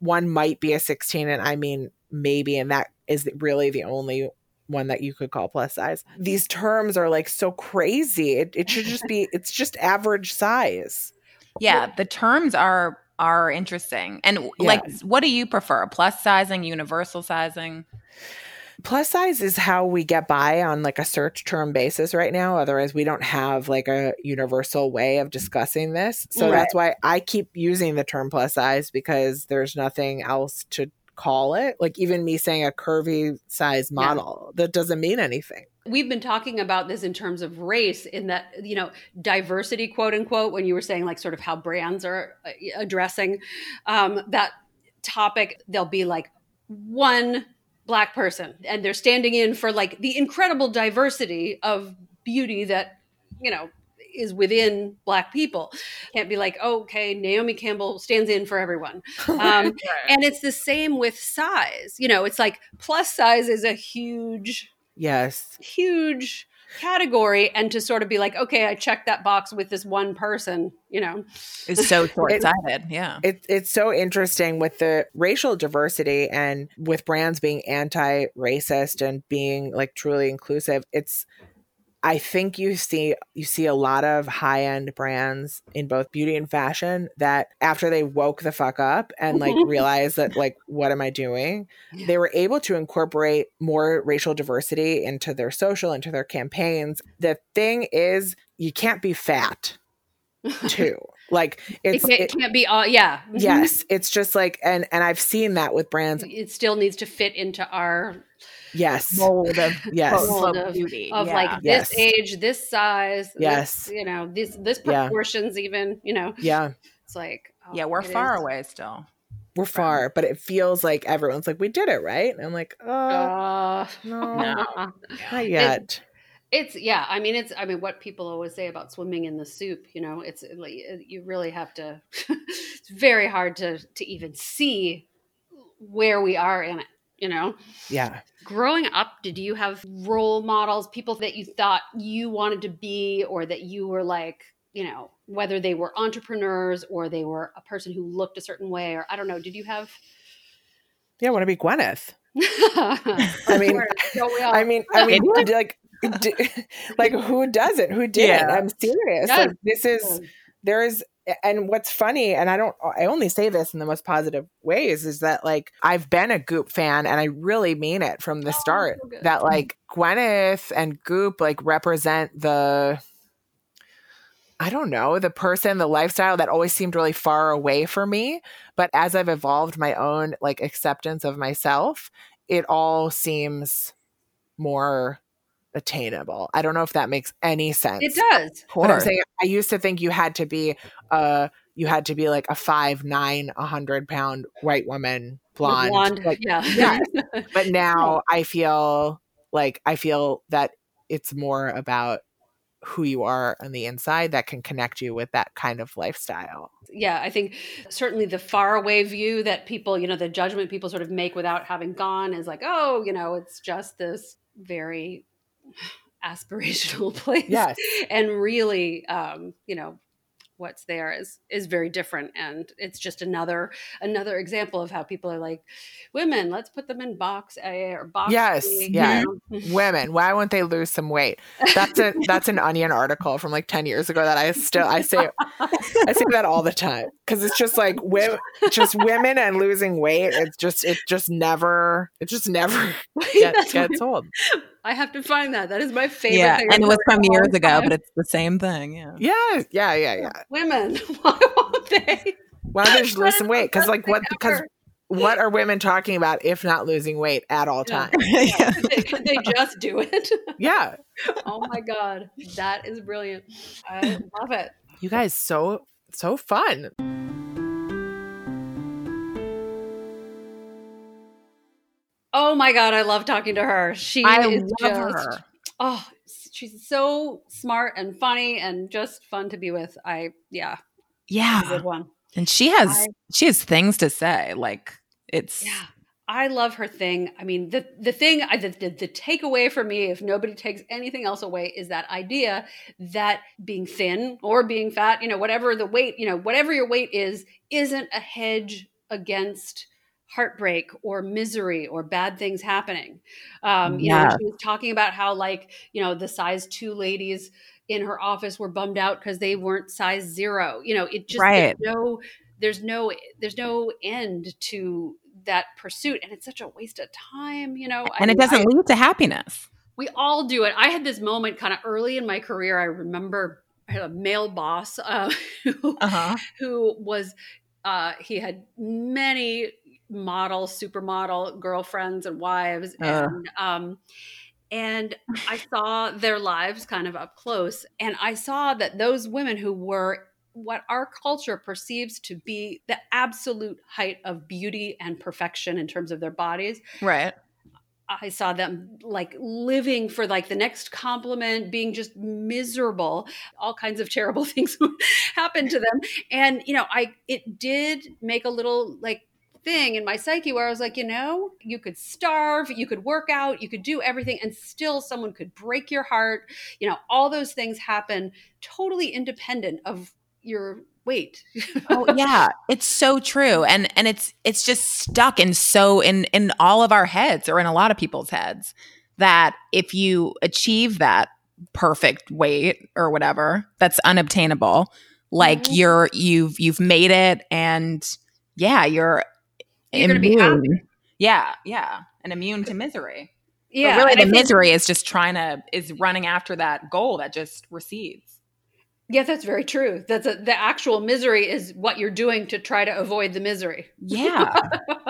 one might be a 16 and i mean maybe and that is really the only one that you could call plus size these terms are like so crazy it, it should just be it's just average size Yeah, the terms are are interesting. And like what do you prefer? Plus sizing, universal sizing? plus size is how we get by on like a search term basis right now otherwise we don't have like a universal way of discussing this so Right. that's why i keep using the term plus size because there's nothing else to call it like even me saying a curvy size model that doesn't mean anything. We've been talking about this in terms of race in that you know diversity quote unquote when you were saying like sort of how brands are uh, addressing um, that topic they'll be like one black person and they're standing in for like the incredible diversity of beauty that you know is within black people. Can't be like oh, okay naomi campbell stands in for everyone. Um, and it's the same with size you know it's like plus size is a huge yes. huge category and to sort of be like okay i checked that box with this one person you know? Is so short sighted. Yeah. it, it's so interesting with the racial diversity and with brands being anti-racist and being like truly inclusive. It's i think you see you see a lot of high-end brands in both beauty and fashion that after they woke the fuck up and like realized that like what am i doing? They were able to incorporate more racial diversity into their social into their campaigns. The thing is you can't be fat too. Like it it's can't, it- can't be all yeah. Yes it's just like and and i've seen that with brands. It still needs to fit into our yes Mold of yes Mold of of- beauty. of yeah. like Yes. this age this size this, Yes. you know this this Yeah. proportions even you know yeah it's like oh, yeah, we're far is. away still. we're far but it feels like everyone's like we did it right and i'm like oh, uh, no, No. not yet It's yeah. I mean, it's I mean, what people always say about swimming in the soup. You know, it's uh, like uh, you really have to. it's very hard to to even see where we are in it. You know, yeah growing up, did you have role models, people that you thought you wanted to be, or that you were like, you know, whether they were entrepreneurs or they were a person who looked a certain way, or I don't know. Did you have? yeah i want to be gwyneth I mean, I mean, I mean, like, like who does it? Who did yeah. I'm serious. Like, this is there is and what's funny and i don't i only say this in the most positive ways is that like i've been a goop fan and i really mean it from the oh, start so that like gwyneth and goop like represent the I don't know, the person, the lifestyle that always seemed really far away for me. But as I've evolved my own like acceptance of myself, it all seems more attainable. I don't know if that makes any sense. It does. But I'm saying I used to think you had to be uh you had to be like a five, nine, a hundred pound white woman, blonde. blonde. Like, yeah. yeah. But now I feel like I feel that it's more about who you are on the inside that can connect you with that kind of lifestyle. Yeah, I think certainly the faraway view that people, you know, the judgment people sort of make without having gone is like, oh, you know, it's just this very aspirational place. Yes. And really, um, you know, what's there is is very different and it's just another another example of how people are like women let's put them in box a or box yes B, yeah mm-hmm. women why won't they lose some weight that's a that's an onion article from like 10 years ago that i still i say i say that all the time because it's just like women just women and losing weight it's just it just never it just never gets, gets old I have to find that. That is my favorite. Yeah, and it was from years ago, but it's the same thing. Yeah. Yeah, yeah, yeah, yeah. Women, why won't they? Why don't they just lose some weight? Because like what? Because what are women talking about if not losing weight at all times? Yeah. they, they, just do it. Yeah. oh my god, that is brilliant. I love it. You guys, so so fun. Oh my god, I love talking to her. She I is just her. oh, she's so smart and funny and just fun to be with. I yeah, yeah, good one. And she has I, she has things to say. Like it's yeah. I love her thing. I mean, the the thing, the, the, the takeaway for me, if nobody takes anything else away, is that idea that being thin or being fat, you know, whatever the weight, you know, whatever your weight is, isn't a hedge against heartbreak or misery or bad things happening. Um, you yeah. know, she was talking about how like, you know, the size two ladies in her office were bummed out because they weren't size zero. You know, it just right. there's no there's no there's no end to that pursuit. And it's such a waste of time, you know. And I, it doesn't I, lead to happiness. We all do it. I had this moment kind of early in my career. I remember I had a male boss uh, who, uh-huh. who was uh, he had many model, supermodel girlfriends and wives, uh. and um, and I saw their lives kind of up close, and I saw that those women who were what our culture perceives to be the absolute height of beauty and perfection in terms of their bodies, right? I saw them like living for like the next compliment, being just miserable. All kinds of terrible things happened to them. And, you know, I, it did make a little like thing in my psyche where I was like, you know, you could starve, you could work out, you could do everything, and still someone could break your heart. You know, all those things happen totally independent of your weight. oh yeah, it's so true, and and it's it's just stuck in so in in all of our heads or in a lot of people's heads that if you achieve that perfect weight or whatever that's unobtainable like mm-hmm. you're you've you've made it and yeah you're you're going to be happy. Yeah, yeah, and immune to misery. Yeah, but really, the misery is just trying to is running after that goal that just recedes. Yeah, that's very true. That's a, the actual misery is what you're doing to try to avoid the misery. Yeah.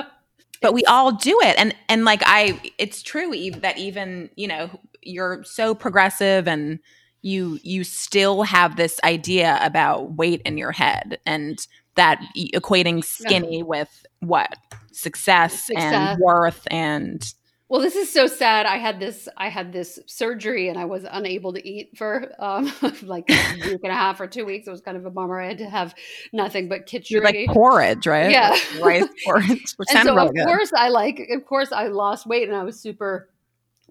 but we all do it and and like I it's true that even, you know, you're so progressive and you you still have this idea about weight in your head and that equating skinny yeah. with what? Success, success, and worth and well this is so sad. I had this i had this surgery and i was unable to eat for um like a week and a half or two weeks. It was kind of a bummer. I had to have nothing but kitchen You're like porridge right? Yeah. Rice porridge and so really of good. course i like of course i lost weight and i was super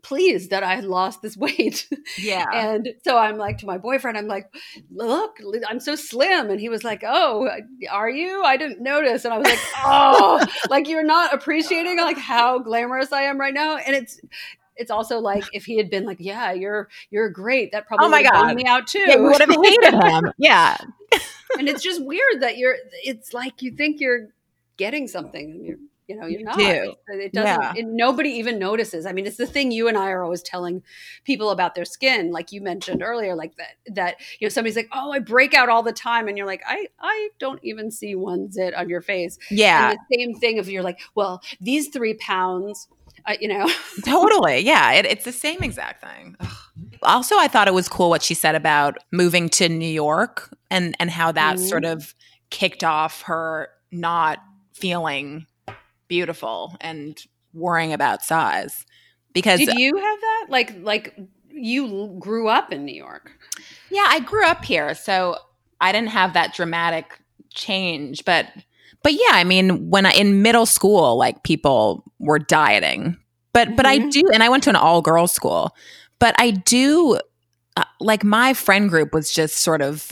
pleased that I had lost this weight. Yeah. And so I'm like to my boyfriend, I'm like, look, I'm so slim. And he was like, oh, are you? I didn't notice. And I was like, oh, like you're not appreciating like how glamorous I am right now. And it's, it's also like if he had been like, "Yeah, you're you're great," that probably Oh my would have bummed God. me out too. Yeah, you would have hated him. Yeah. and it's just weird that you're. It's like you think you're getting something, and you're you know you're You not. do. It doesn't. Yeah. It, nobody even notices. I mean, it's the thing you and I are always telling people about their skin, like you mentioned earlier, like that. That you know somebody's like, "Oh, I break out all the time," and you're like, "I I don't even see one zit on your face." Yeah. And the same thing if you're like, "Well, these three pounds." Uh, you know, totally. Yeah. It, it's the same exact thing. Ugh. Also, I thought it was cool what she said about moving to New York and and how that Mhm. sort of kicked off her not feeling beautiful and worrying about size. Because did you have that? Like, like you grew up in New York. Yeah, I grew up here, so I didn't have that dramatic change, but but yeah, I mean, when I in middle school, like people were dieting. But but I Mhm. do and I went to an all girls school. But I do uh, like my friend group was just sort of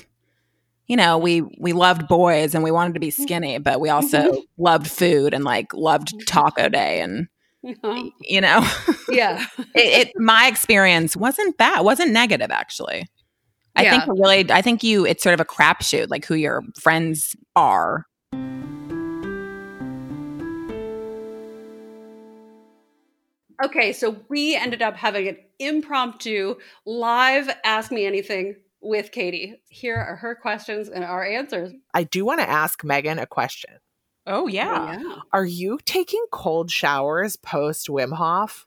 you know, we we loved boys and we wanted to be mm-hmm. skinny, but we also mm-hmm. loved food and like loved mm-hmm. taco day and Uh-huh. you know, yeah. it, it my experience wasn't bad, wasn't negative actually. I think Yeah. it really, I think you, it's sort of a crapshoot, like who your friends are. Okay, so we ended up having an impromptu live Ask Me Anything with Katie. Here are her questions and our answers. I do want to ask Megan a question. Oh Oh, yeah. Are you taking cold showers post Wim Hof?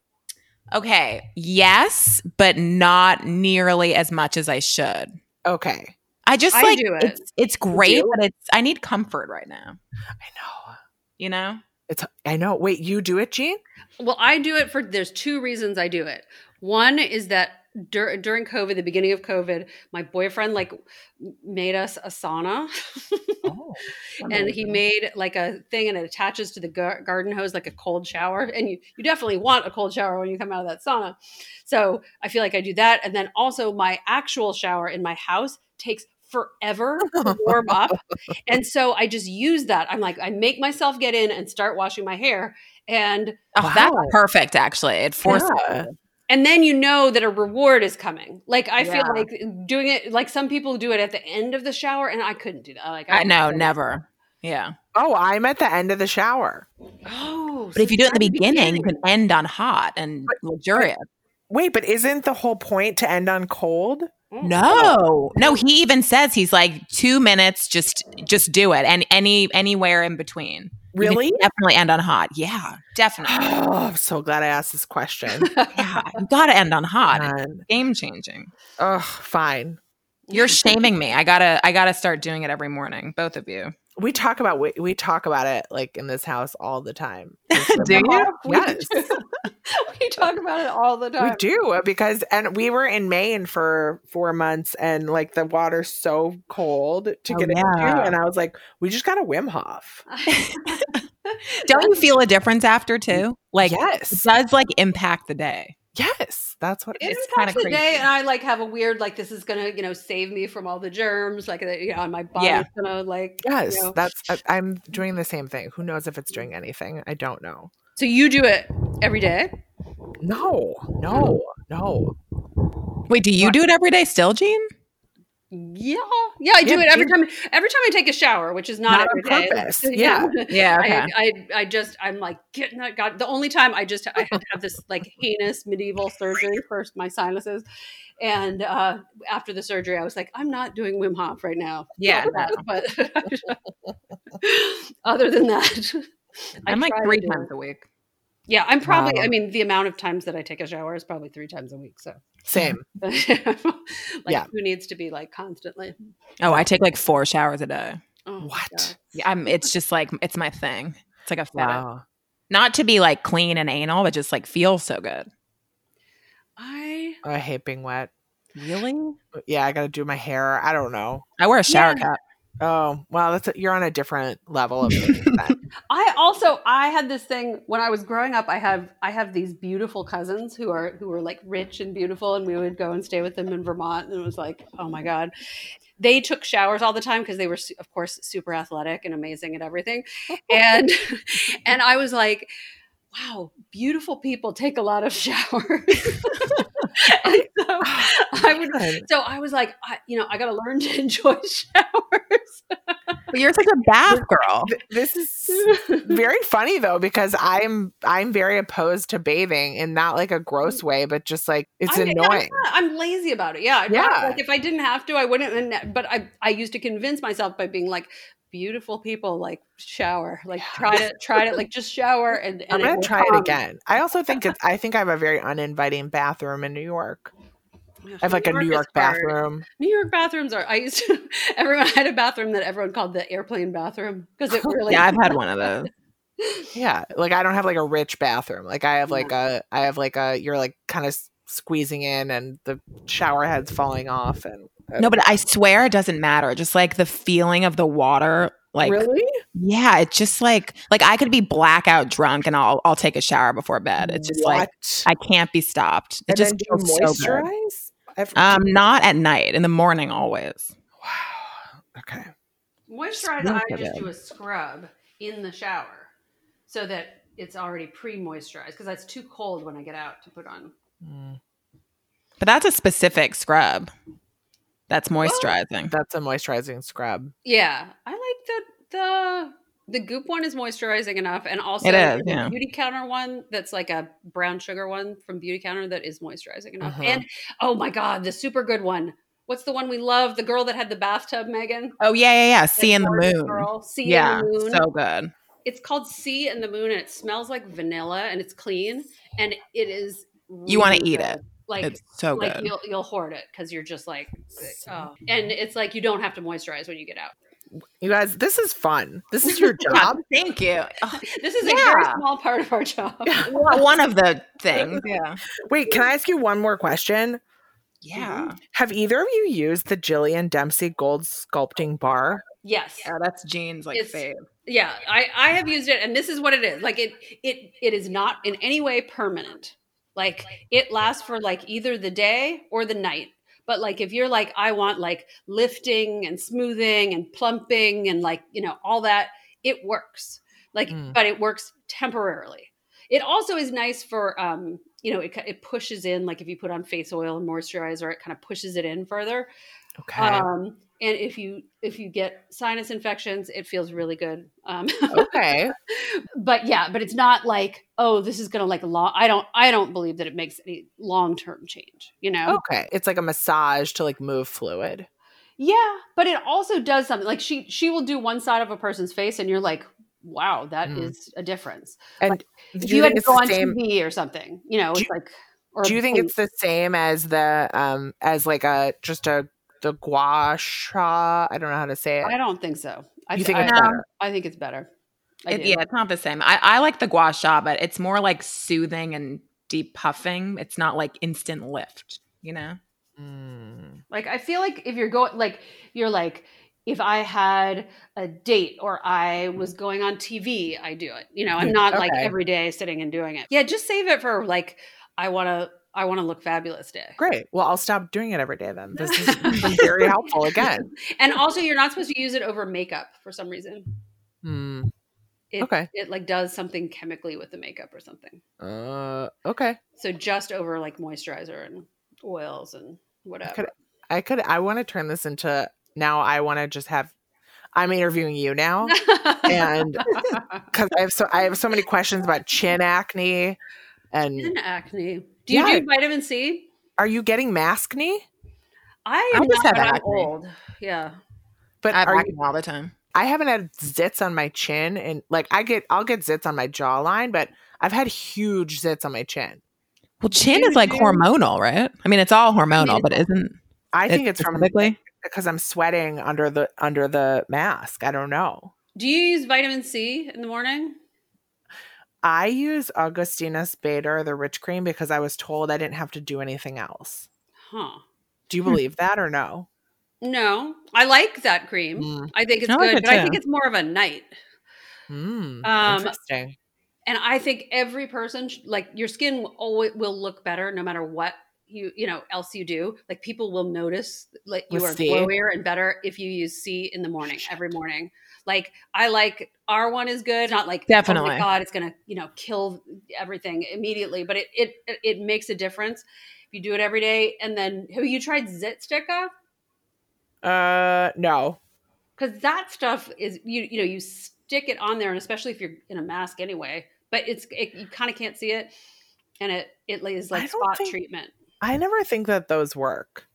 Okay. Yes, but not nearly as much as I should. Okay. I just I like do it. it's it's great, but it's I need comfort right now. I know. You know? It's I know. Wait, you do it, Jean? Well, I do it for there's two reasons I do it. One is that dur- during COVID, the beginning of COVID, my boyfriend like made us a sauna. Oh. and he made like a thing and it attaches to the gar- garden hose like a cold shower and you, you definitely want a cold shower when you come out of that sauna so i feel like i do that and then also my actual shower in my house takes forever to warm up and so i just use that i'm like i make myself get in and start washing my hair and Oh, that's Wow. perfect actually. It forces Yeah. And then you know that a reward is coming like i feel like doing it like some people do it at the end of the shower and i couldn't do that like I know, never. Yeah. Oh, I'm at the end of the shower. oh But if you do it in the start beginning, you can end on hot and luxurious. Wait, but isn't the whole point to end on cold? Oh. No, no. He even says he's like two minutes. Just, just do it, and any anywhere in between. Really? definitely end on hot. Yeah, definitely. Oh, I'm so glad I asked this question. Yeah, you got to end on hot. Man. game changing. Ugh, fine. You're shaming me. I gotta, I gotta start doing it every morning. Both of you. We talk about we, we talk about it like in this house all the time. Do you? Yes. we talk about it all the time. We do uh, because and we were in Maine for four months and like the water's so cold to Oh, get into and I was like, we just got a Wim Hof. Don't you feel a difference after too? Like it yes, does like impact the day. Yes, that's what It is. It's kinda the day, and I like have a weird like this is gonna you know save me from all the germs, like uh, you know, and my body's Yeah. gonna like Yes, you know. that's I, I'm doing the same thing. Who knows if it's doing anything? I don't know. So you do it every day. No, no, no. Wait, do you do it every day still, Jean? Yeah, yeah, I do Yeah, it every time. Every time I take a shower, which is not, Not every on day. purpose. Yeah. Yeah. I, I, I just, I'm like getting that. God, the only time I just, I had to have this like heinous medieval surgery for my sinuses, and uh, after the surgery, I was like, I'm not doing Wim Hof right now. Yeah, but other than that, I'm like three times a week. Yeah, I'm probably. Wow. I um, mean, the amount of times that I take a shower is probably three times a week. So, Same. like, Yeah. who needs to be like constantly? Oh, I take like four showers a day. Oh, What? Yeah, I'm. It's just like it's my thing. It's like a fetish. Wow. Not to be like clean and anal, but just like feel so good. I oh, I hate being wet. Really? Yeah, I got to do my hair. I don't know. I wear a shower Yeah. cap. Oh, wow, that's a, you're on a different level of thinking. I also I had this thing when I was growing up. I have I have these beautiful cousins who are who were like rich and beautiful, and we would go and stay with them in Vermont, and it was like, oh my god. They took showers all the time because they were, of course, super athletic and amazing at everything, and and I was like, wow, beautiful people take a lot of showers. and so oh, I would Good. so I was like, I, you know, I got to learn to enjoy showers. But you're such a bath girl. This is very funny though because I'm I'm very opposed to bathing in not like a mm-hmm. gross way, but just like it's I annoying. I'm, not- I'm lazy about it. Yeah, I'd Yeah. rather- Like if I didn't have to, I wouldn't. And, but I I used to convince myself by being like, beautiful people like shower, like try to try to like just shower and. and I'm gonna will try it again. I also think it's I think I have a very uninviting bathroom in New York. I have like a New is York hard. bathroom. New York bathrooms are. I used to. Everyone had a bathroom that everyone called the airplane bathroom because it really. Yeah, I've had one of those. Yeah, like I don't have like a rich bathroom. Like I have like a I have like a you're like kind of squeezing in and the shower head's falling off and No, but I swear it doesn't matter. Just like the feeling of the water, like really yeah, it's just like like I could be blackout drunk and I'll I'll take a shower before bed. It's just like I can't be stopped. It and just then do you feels so good. moisturize? Every- Um, not at night. In the morning, always. wow. Okay. Moisturize, Smells I just do a scrub in the shower so that it's already pre-moisturized because that's too cold when I get out to put on. Mm, But that's a specific scrub. That's moisturizing. That's a moisturizing scrub. Yeah, I like the the the Goop one is moisturizing enough, and also It is, the yeah. Beauty Counter one that's like a brown sugar one from Beauty Counter that is moisturizing enough. Uh-huh. And oh my god, the super good one. What's the one we love? The girl that had the bathtub, Megan. Oh yeah, yeah, yeah. See in the gorgeous moon. Girl. See Yeah, in the moon. so good. it's called Sea in the Moon, and it smells like vanilla, and it's clean, and it is. You wanna really eat it. Like It's so like good. you'll you'll hoard it because you're just like, oh. and it's like you don't have to moisturize when you get out. You guys, this is fun. This is your Yeah, job. thank you. This is a very small part of our job. Well, One of the things. Yeah. Wait, can I ask you one more question? Yeah. Have either of you used the Jillian Dempsey gold sculpting bar? Yes. Yeah, that's Jean's like It's- fave. Yeah, I I have used it, and this is what it is. Like it it it is not in any way permanent. Like it lasts for like either the day or the night. But like if you're like I want like lifting and smoothing and plumping and like you know all that, it works. Like, Mm. but it works temporarily. It also is nice for um you know it it pushes in like if you put on face oil and moisturizer, it kind of pushes it in further. Okay. Um, and if you if you get sinus infections, it feels really good. Um, okay. but yeah, but it's not like oh, this is gonna like long. I don't I don't believe that it makes any long term change. You know? Okay. It's like a massage to like move fluid. Yeah, but it also does something. Like she she will do one side of a person's face, and you're like, wow, that is Mm. a difference. And If you, you, had to go on same? TV or something, you know, it's like. Or Do you think it's the same as the um as like a just a the gua sha? I don't know how to say it. I don't think so. I you th- think it's I, better? I think it's better. I It, yeah, it's not the same. I, I like the gua sha, but it's more like soothing and deep puffing. It's not like instant lift, you know? Mm. Like I feel like if you're going like you're like if I had a date or I was going on TV, I do it. You know, I'm Mm, not like every day sitting and doing it. Yeah, just save it for like I want to I want to look fabulous day. Great. Well, I'll stop doing it every day then. This is very helpful again. And also you're not supposed to use it over makeup for some reason. Hmm. It, Okay. It like does something chemically with the makeup or something. Uh. Okay. So just over like moisturizer and oils and whatever. I could. I want to turn this into now. I want to just have. I'm interviewing you now and- because I have so I have so many questions about chin acne, and Skin acne. Do you Yeah. do vitamin C? are you getting maskne? I I am just not, have but I'm acne. old. Yeah. But I have are acne you, all the time. I haven't had zits on my chin, and like I get I'll get zits on my jawline, but I've had huge zits on my chin. Well, chin is like hormonal, right? I mean, it's all hormonal, it's but isn't I think it's from because I'm sweating under the under the mask. I don't know. Do you use vitamin C in the morning? I use Augustinus Bader, the rich cream, because I was told I didn't have to do anything else. Huh. Do you Hmm. believe that or no? No, I like that cream. Mm. I think it's I like good, it but I think it's more of a night. Mm, Um, interesting. And I think every person, sh- like your skin, will always will look better no matter what you you know else you do. Like people will notice, like you With are C? glowier and better if you use C in the morning every morning. Like I like R one is good. Not like oh Definitely. my god, it's gonna you know kill everything immediately, but it it it makes a difference if you do it every day. And then have you tried Zit Sticka? Uh, no. because that stuff is you you know you stick it on there and especially if you're in a mask anyway but it's it, you kind of can't see it and it it is I like spot think- treatment I never think that those work.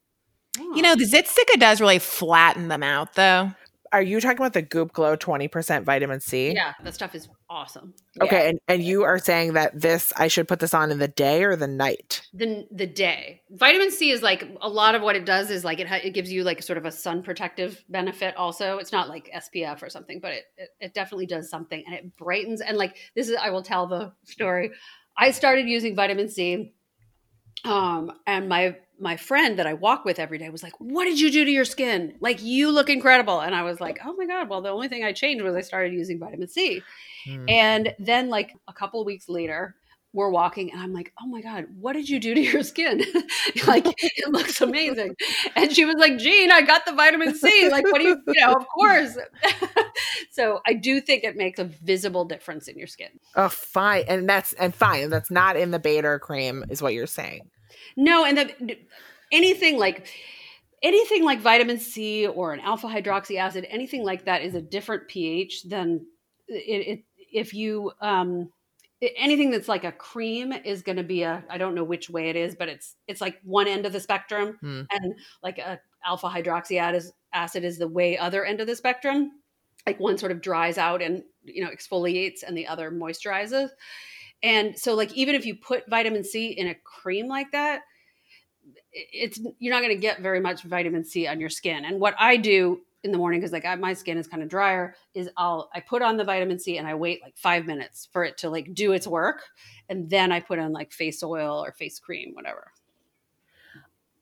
You know, the Zit Sticka does really flatten them out, though. Are you talking about the Goop Glow 20% vitamin C? yeah that stuff is awesome. Okay, and, and you are saying that this I should put this on in the day or the night? the the day. Vitamin c is like a lot of what it does is like it, it gives you like sort of a sun protective benefit also. It's not like spf or something but it, it it definitely does something and it brightens and like this is i will tell the story. I started using vitamin c um and my my friend that i walk with every day was like what did you do to your skin like you look incredible and i was like oh my god well the only thing i changed was i started using vitamin c Hmm. and then, like a couple of weeks later, we're walking, and I'm like, "Oh my god, what did you do to your skin? like, it looks amazing." And she was like, "Jean, I got the vitamin C. Like, what do you, you know? Of course." so I do think it makes a visible difference in your skin. Oh, fine. And that's and fine. That's not in the Bader cream, is what you're saying. No, and the anything like anything like vitamin C or an alpha hydroxy acid, anything like that is a different pH than it. it if you um, anything that's like a cream is going to be a I don't know which way it is, but it's it's like one end of the spectrum, Hmm. and like a alpha hydroxy acid- acid is the way other end of the spectrum. Like one sort of dries out and you know exfoliates, and the other moisturizes. And so, like even if you put vitamin C in a cream like that, it's you're not going to get very much vitamin C on your skin. And what I do in the morning because like I, my skin is kind of drier is I'll I put on the vitamin C and I wait like five minutes for it to like do its work, and then I put on like face oil or face cream, whatever.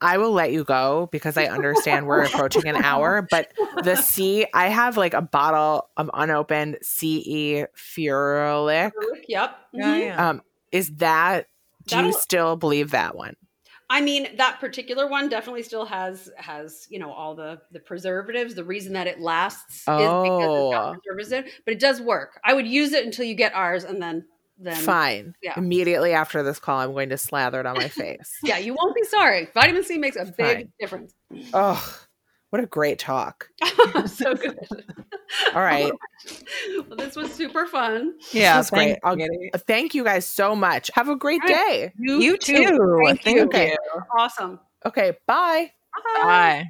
I will let you go because I understand we're approaching an hour, but the C, I have like a bottle of unopened CE Ferulic. Yep. Mhm. Um, is that, do you That'll- still believe that one? I mean, that particular one definitely still has has you know all the the preservatives. The reason that it lasts is because it's Oh. got preservatives, but it does work. I would use it until you get ours, and then then Fine. yeah. Immediately after this call, I'm going to slather it on my face. yeah, you won't be sorry. Vitamin C makes a big Fine. difference. oh, what a great talk. so good. All right. well, this was super fun. Yeah, This was great. thank I'll- you. Uh, Thank you guys so much. Have a great All day. You too. Thank, Thank you. Okay. Awesome. Okay. Bye. Bye. Bye.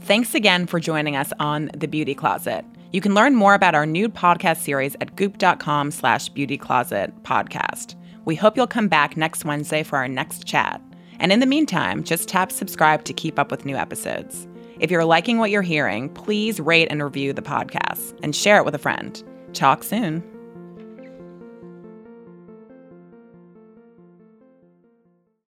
Thanks again for joining us on The Beauty Closet. You can learn more about our new podcast series at goop.com slash beauty closet podcast. We hope you'll come back next Wednesday for our next chat. And in the meantime, just tap subscribe to keep up with new episodes. If you're liking what you're hearing, please rate and review the podcast and share it with a friend. Talk soon.